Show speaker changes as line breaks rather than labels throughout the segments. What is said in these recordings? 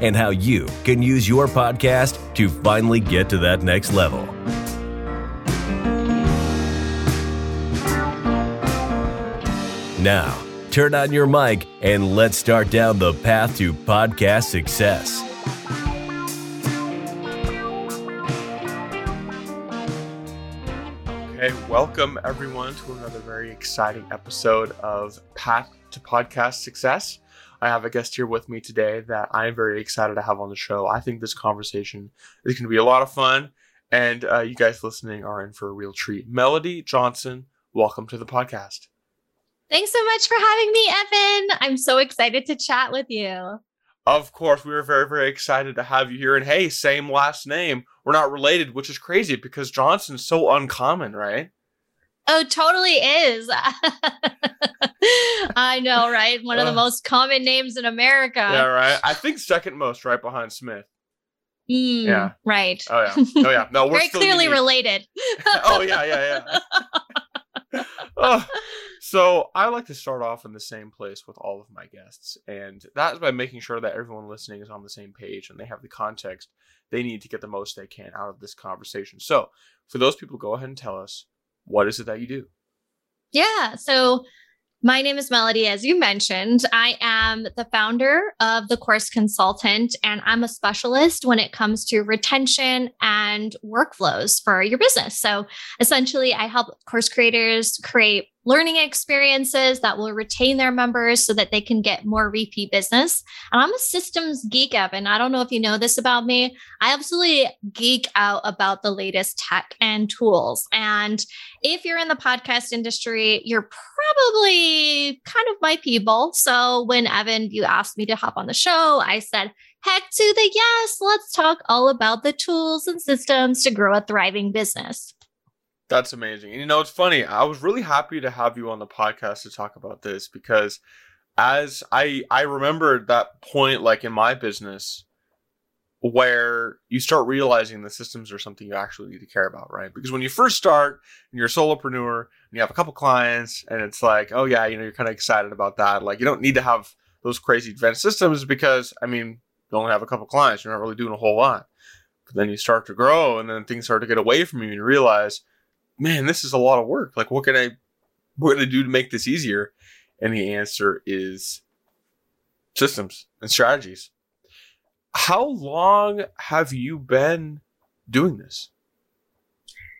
and how you can use your podcast to finally get to that next level. Now, turn on your mic and let's start down the path to podcast success.
Okay, welcome everyone to another very exciting episode of Path to Podcast Success. I have a guest here with me today that I'm very excited to have on the show. I think this conversation is going to be a lot of fun, and uh, you guys listening are in for a real treat. Melody Johnson, welcome to the podcast.
Thanks so much for having me, Evan. I'm so excited to chat with you.
Of course, we were very, very excited to have you here. And hey, same last name. We're not related, which is crazy because Johnson's so uncommon, right?
Oh, totally is. I know, right? One of the most common names in America.
Yeah, right. I think second most, right behind Smith.
Mm,
Yeah.
Right.
Oh yeah. Oh yeah. No, we're
Very
still
clearly
unique.
related.
oh yeah, yeah, yeah. Oh, so I like to start off in the same place with all of my guests, and that's by making sure that everyone listening is on the same page and they have the context they need to get the most they can out of this conversation. So, for those people, go ahead and tell us what is it that you do.
Yeah. So my name is Melody, as you mentioned. I am the founder of the Course Consultant, and I'm a specialist when it comes to retention and workflows for your business. So essentially, I help course creators create learning experiences that will retain their members so that they can get more repeat business. And I'm a systems geek, Evan. I don't know if you know this about me. I absolutely geek out about the latest tech and tools. And if you're in the podcast industry, you're probably kind of my people. So when Evan, you asked me to hop on the show, I said, heck to the yes, let's talk all about the tools and systems to grow a thriving business.
That's amazing. And you know, it's funny. I was really happy to have you on the podcast to talk about this because as I I remember that point like in my business where you start realizing the systems are something you actually need to care about, right? Because when you first start and you're a solopreneur and you have a couple clients and it's like, oh yeah, you know, you're kind of excited about that. Like you don't need to have those crazy advanced systems because I mean, you only have a couple clients, you're not really doing a whole lot. But then you start to grow and then things start to get away from you and you realize man, this is a lot of work. Like, what can I, what can I do to make this easier? And the answer is systems and strategies. How long have you been doing this?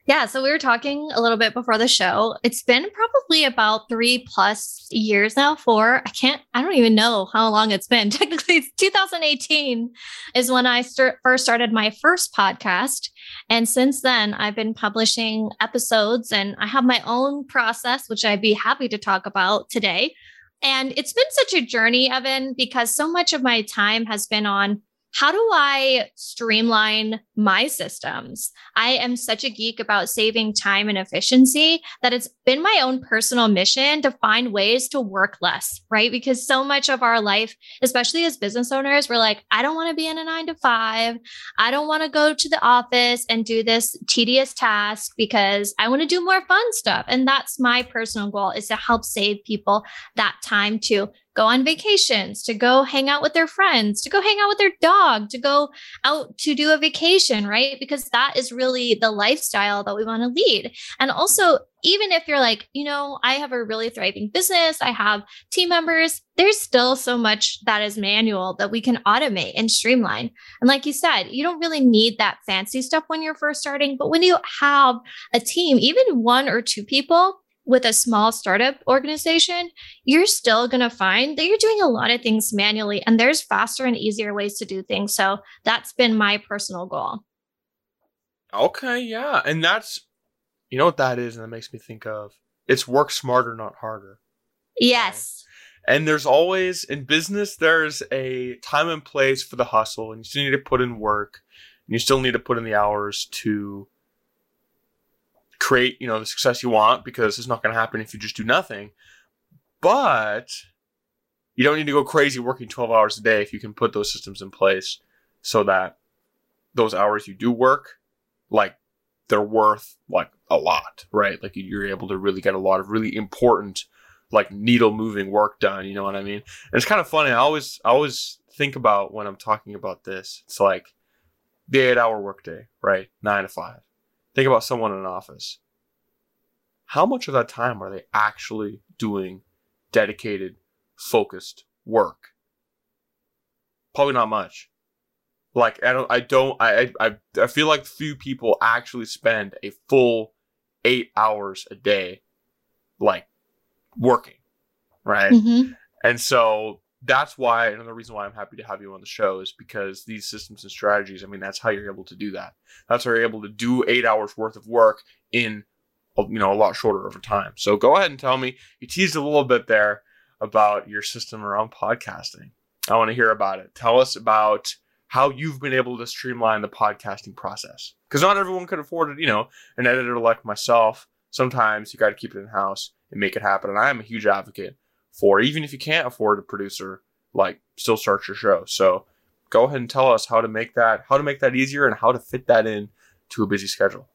Yeah. So we were talking a little bit before the show. It's been probably about three plus years now, four. I can't, I don't even know how long it's been. Technically, it's 2018 is when I first started my first podcast. And since then, I've been publishing episodes and I have my own process, which I'd be happy to talk about today. And it's been such a journey, Evan, because so much of my time has been on how do I streamline my systems? I am such a geek about saving time and efficiency that it's been my own personal mission to find ways to work less, right? Because so much of our life, especially as business owners, we're like, I don't want to be in a nine to five. I don't want to go to the office and do this tedious task because I want to do more fun stuff. And that's my personal goal is to help save people that time to go on vacations, to go hang out with their friends, to go hang out with their dog, to go out to do a vacation, right? Because that is really the lifestyle that we want to lead. And also, even if you're like, you know, I have a really thriving business, I have team members, there's still so much that is manual that we can automate and streamline. And like you said, you don't really need that fancy stuff when you're first starting, but when you have a team, even one or two people, with a small startup organization, you're still going to find that you're doing a lot of things manually and there's faster and easier ways to do things. So that's been my personal goal.
Okay, yeah. And that's, you know what that is? And that makes me think of it's work smarter, not harder.
Yes.
And there's always in business, there's a time and place for the hustle, and you still need to put in work. And you still need to put in the hours to create, you know, the success you want because it's not going to happen if you just do nothing. But you don't need to go crazy working 12 hours a day if you can put those systems in place so that those hours you do work, like they're worth like a lot, right? Like you're able to really get a lot of really important, like needle moving work done. You know what I mean? And it's kind of funny. I always, I always think about when I'm talking about this. It's like the eight hour workday, right? Nine to five. Think about someone in an office. How much of that time are they actually doing dedicated, focused work? Probably not much. Like I don't, I don't, I, I, I feel like few people actually spend a full eight hours a day, like working, right? Mm-hmm. And so that's why another reason why I'm happy to have you on the show is because these systems and strategies. I mean, that's how you're able to do that. That's how you're able to do eight hours worth of work in, you know, a lot shorter over time. So go ahead and tell me. You teased a little bit there about your system around podcasting. I want to hear about it. Tell us about how you've been able to streamline the podcasting process. Because not everyone could afford it. You know, an editor like myself. Sometimes you got to keep it in house and make it happen. And I am a huge advocate for even if you can't afford a producer, like still start your show. So go ahead and tell us how to make that how to make that easier and how to fit that in to a busy schedule.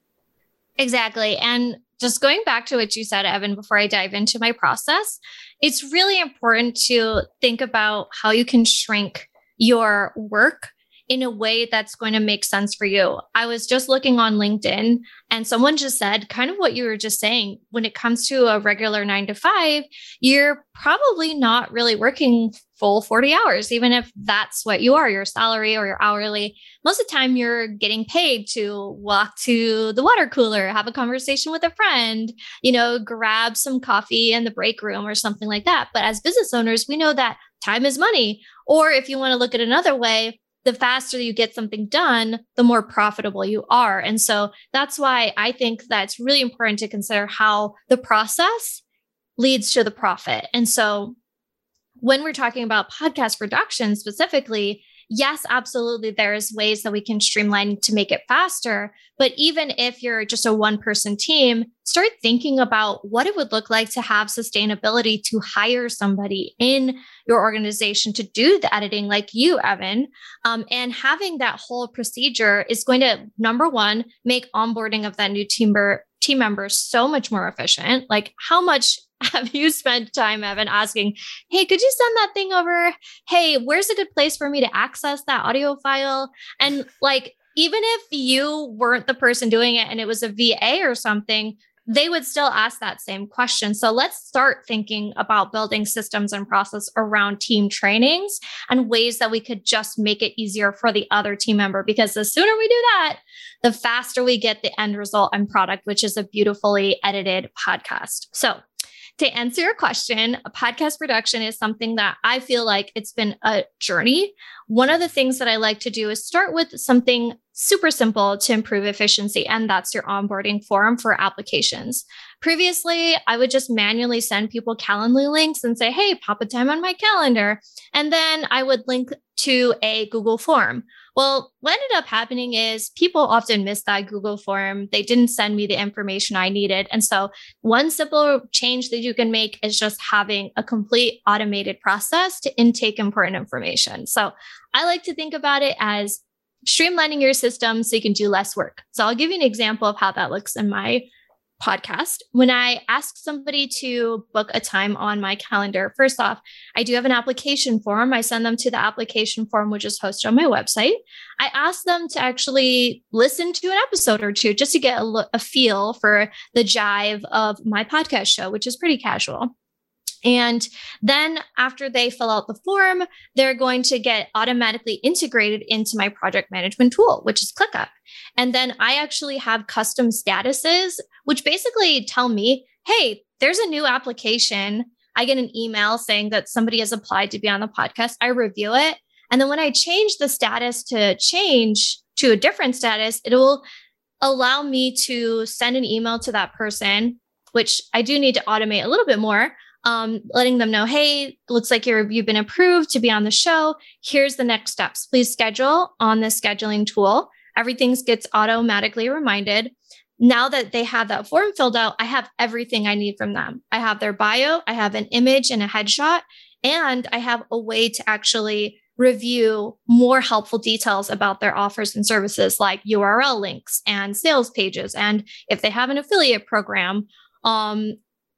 Exactly. And just going back to what you said, Evan, before I dive into my process, it's really important to think about how you can shrink your work in a way that's going to make sense for you. I was just looking on LinkedIn and someone just said kind of what you were just saying. When it comes to a regular nine to five, you're probably not really working full 40 hours, even if that's what you are, your salary or your hourly. Most of the time, you're getting paid to walk to the water cooler, have a conversation with a friend, you know, grab some coffee in the break room or something like that. But as business owners, we know that time is money. Or if you want to look at another way, the faster you get something done, the more profitable you are. And so that's why I think that it's really important to consider how the process leads to the profit. And so when we're talking about podcast production specifically, yes, absolutely, there's ways that we can streamline to make it faster. But even if you're just a one person team, start thinking about what it would look like to have sustainability to hire somebody in your organization to do the editing, like you, Evan. Um, and having that whole procedure is going to, number one, make onboarding of that new team, member team members so much more efficient. Like, how much have you spent time, Evan, asking, hey, could you send that thing over? Hey, where's a good place for me to access that audio file? And like, even if you weren't the person doing it and it was a VA or something, they would still ask that same question. So let's start thinking about building systems and process around team trainings and ways that we could just make it easier for the other team member. Because the sooner we do that, the faster we get the end result and product, which is a beautifully edited podcast. So to answer your question, podcast production is something that I feel like it's been a journey. One of the things that I like to do is start with something super simple to improve efficiency, and that's your onboarding form for applications. Previously, I would just manually send people Calendly links and say, hey, pop a time on my calendar. And then I would link to a Google form. Well, what ended up happening is people often miss that Google form. They didn't send me the information I needed. And so, one simple change that you can make is just having a complete automated process to intake important information. So, I like to think about it as streamlining your system so you can do less work. So, I'll give you an example of how that looks in my podcast. When I ask somebody to book a time on my calendar, first off, I do have an application form. I send them to the application form, which is hosted on my website. I ask them to actually listen to an episode or two just to get a, a feel for the jive of my podcast show, which is pretty casual. And then after they fill out the form, they're going to get automatically integrated into my project management tool, which is ClickUp. And then I actually have custom statuses, which basically tell me, hey, there's a new application. I get an email saying that somebody has applied to be on the podcast. I review it. And then when I change the status to change to a different status, it will allow me to send an email to that person, which I do need to automate a little bit more um, letting them know, hey, looks like you're, you've been approved to be on the show. Here's the next steps. Please schedule on the scheduling tool. Everything gets automatically reminded. Now that they have that form filled out, I have everything I need from them. I have their bio, I have an image and a headshot, and I have a way to actually review more helpful details about their offers and services like URL links and sales pages and if they have an affiliate program um,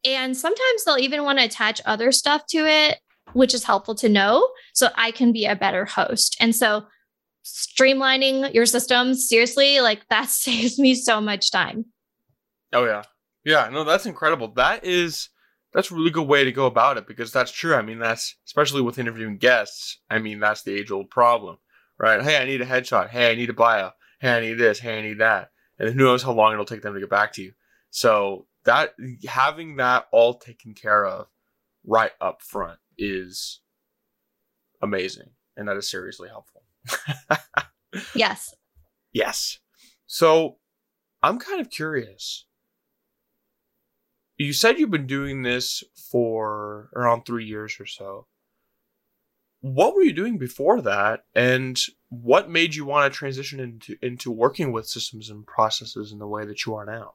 and sometimes they'll even want to attach other stuff to it which is helpful to know so I can be a better host and so streamlining your systems seriously like that saves me so much time
oh yeah yeah no that's incredible that is that's a really good way to go about it because that's true. I mean, that's especially with interviewing guests. I mean, that's the age old problem, right? Hey, I need a headshot. Hey, I need a bio. Hey, I need this. Hey, I need that. And who knows how long it'll take them to get back to you. So that having that all taken care of right up front is amazing, and that is seriously helpful.
yes.
Yes. So I'm kind of curious you said you've been doing this for around three years or so. What were you doing before that, and what made you want to transition into into working with systems and processes in the way that you are now?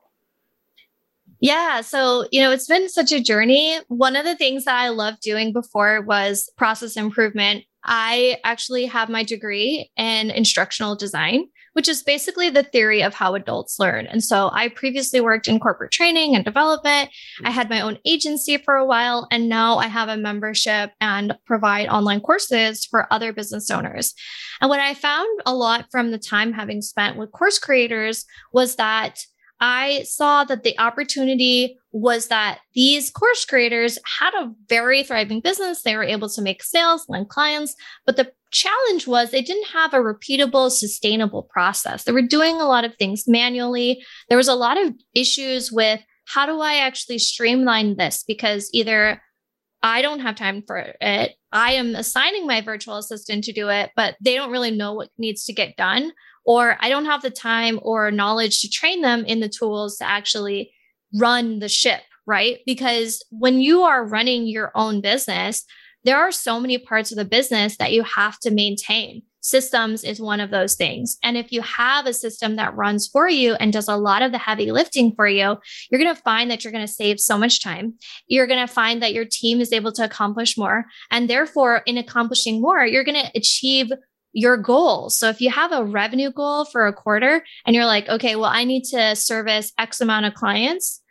Yeah. So, you know, it's been such a journey. One of the things that I loved doing before was process improvement. I actually have my degree in instructional design which is basically the theory of how adults learn. And so I previously worked in corporate training and development. I had my own agency for a while, and now I have a membership and provide online courses for other business owners. And what I found a lot from the time having spent with course creators was that I saw that the opportunity was that these course creators had a very thriving business. They were able to make sales, land clients, but the challenge was they didn't have a repeatable, sustainable process. They were doing a lot of things manually. There was a lot of issues with how do I actually streamline this? Because either I don't have time for it, I am assigning my virtual assistant to do it, but they don't really know what needs to get done, or I don't have the time or knowledge to train them in the tools to actually run the ship, right? Because when you are running your own business, there are so many parts of the business that you have to maintain. Systems is one of those things. And if you have a system that runs for you and does a lot of the heavy lifting for you, you're going to find that you're going to save so much time. You're going to find that your team is able to accomplish more. And therefore, in accomplishing more, you're going to achieve your goals. So if you have a revenue goal for a quarter and you're like, okay, well, I need to service X amount of clients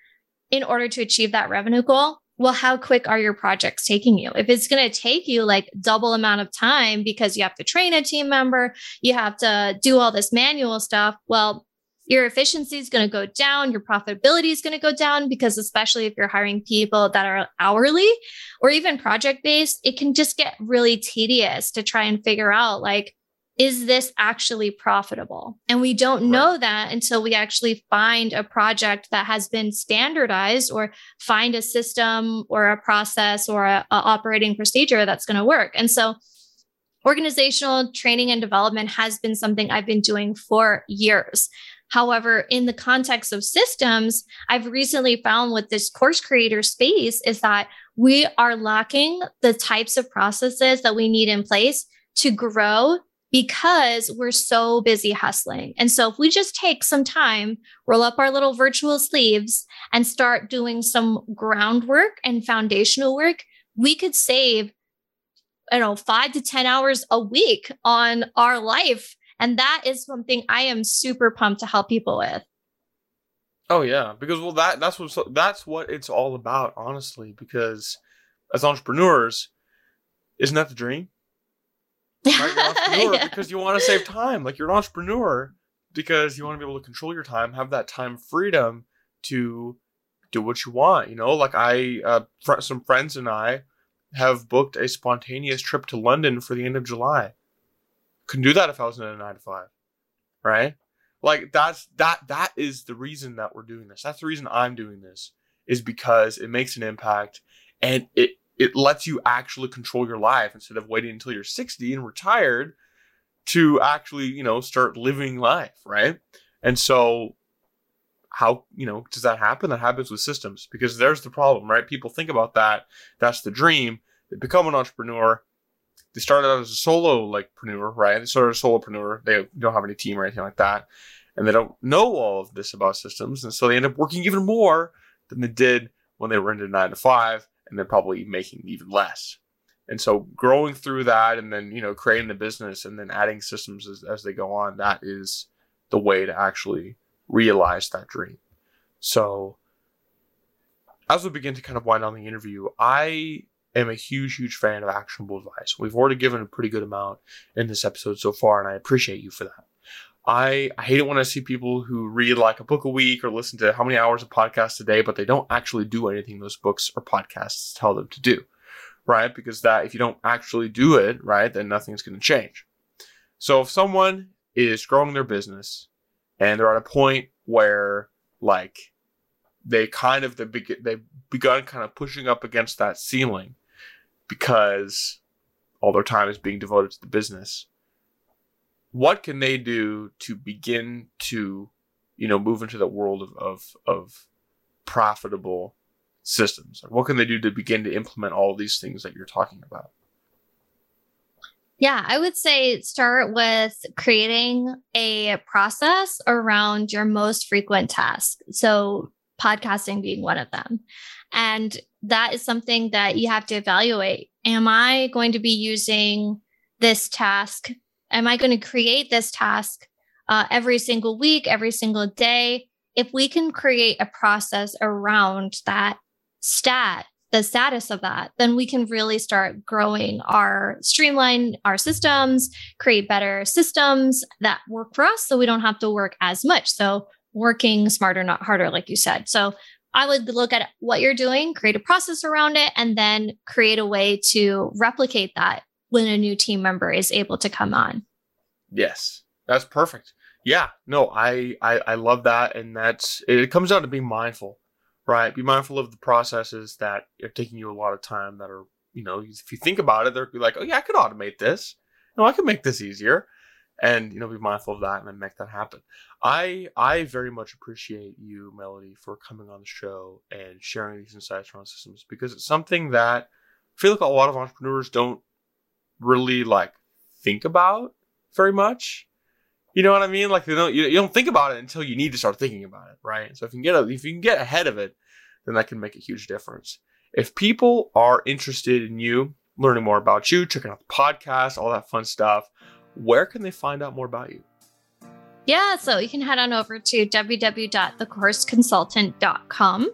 in order to achieve that revenue goal, well, how quick are your projects taking you? If it's going to take you like double amount of time because you have to train a team member, you have to do all this manual stuff, well, your efficiency is going to go down, your profitability is going to go down because especially if you're hiring people that are hourly or even project based, it can just get really tedious to try and figure out like is this actually profitable? And we don't right. know that until we actually find a project that has been standardized or find a system or a process or a operating procedure that's going to work. And so organizational training and development has been something I've been doing for years. However, in the context of systems, I've recently found with this course creator space is that we are lacking the types of processes that we need in place to grow because we're so busy hustling. And so if we just take some time, roll up our little virtual sleeves and start doing some groundwork and foundational work, we could save you know 5 to 10 hours a week on our life and that is something I am super pumped to help people with.
Oh yeah, because well that that's what that's what it's all about honestly because as entrepreneurs isn't that the dream? Right? You're an yeah. because you want to save time. Like you're an entrepreneur because you want to be able to control your time, have that time freedom to do what you want. You know, like I, uh, fr- some friends and I have booked a spontaneous trip to London for the end of July. Couldn't do that if I was in a nine to five, right? Like that's that that is the reason that we're doing this. That's the reason I'm doing this is because it makes an impact and it it lets you actually control your life instead of waiting until you're 60 and retired to actually, you know, start living life, right? And so how, you know, does that happen? That happens with systems because there's the problem, right? People think about that. That's the dream. They become an entrepreneur. They started out as a solo like preneur, right? They started as a solopreneur. They don't have any team or anything like that, and they don't know all of this about systems, and so they end up working even more than they did when they were in a nine to five, and they're probably making even less. And so growing through that, and then you know creating the business, and then adding systems as, as they go on, that is the way to actually realize that dream. So as we begin to kind of wind down the interview, I am a huge, huge fan of actionable advice. We've already given a pretty good amount in this episode so far, and I appreciate you for that. I, I hate it when I see people who read like a book a week or listen to how many hours of podcasts a day, but they don't actually do anything those books or podcasts tell them to do, right? Because that if you don't actually do it, right, then nothing's going to change. So if someone is growing their business and they're at a point where like they kind of they they've begun kind of pushing up against that ceiling because all their time is being devoted to the business. What can they do to begin to, you know, move into the world of of, of profitable systems? What can they do to begin to implement all these things that you're talking about?
Yeah, I would say start with creating a process around your most frequent tasks. So, podcasting being one of them. And that is something that you have to evaluate. Am I going to be using this task? Am I going to create this task uh, every single week, every single day? If we can create a process around that stat, the status of that, then we can really start growing our streamline our systems, create better systems that work for us so we don't have to work as much. So working smarter, not harder, like you said. So I would look at what you're doing, create a process around it, and then create a way to replicate that when a new team member is able to come on.
Yes, that's perfect. Yeah, no, I, I I love that, and that's it. Comes down to being mindful, right? Be mindful of the processes that are taking you a lot of time. That are you know, if you think about it, they're like, oh yeah, I could automate this. No, I could make this easier and you know be mindful of that and then make that happen. I i very much appreciate you melody for coming on the show and sharing these insights around systems because it's something that i feel like a lot of entrepreneurs don't really like think about very much. You know what i mean? Like they don't you, you don't think about it until you need to start thinking about it right? So if you can get a, if you can get ahead of it then that can make a huge difference. If people are interested in you learning more about you checking out the podcast all that fun stuff where can they find out more about you?
Yeah, so you can head on over to www.thecourseconsultant.com.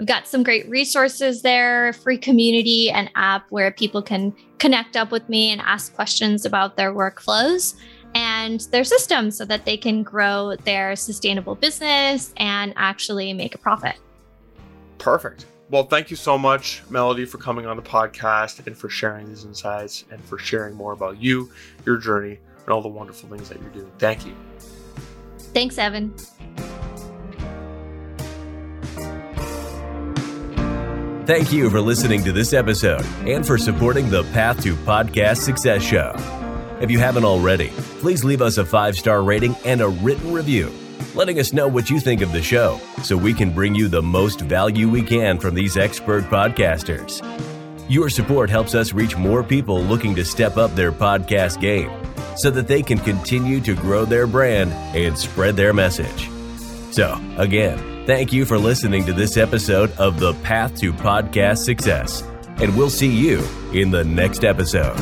I've got some great resources there, free community and app where people can connect up with me and ask questions about their workflows and their systems so that they can grow their sustainable business and actually make a profit.
Perfect. Well, thank you so much, Melody, for coming on the podcast and for sharing these insights and for sharing more about you, your journey, and all the wonderful things that you're doing. Thank you.
Thanks, Evan.
Thank you for listening to this episode and for supporting the Path to Podcast Success Show. If you haven't already, please leave us a five star rating and a written review letting us know what you think of the show so we can bring you the most value we can from these expert podcasters. Your support helps us reach more people looking to step up their podcast game so that they can continue to grow their brand and spread their message. So, again, thank you for listening to this episode of The Path to Podcast Success, and we'll see you in the next episode.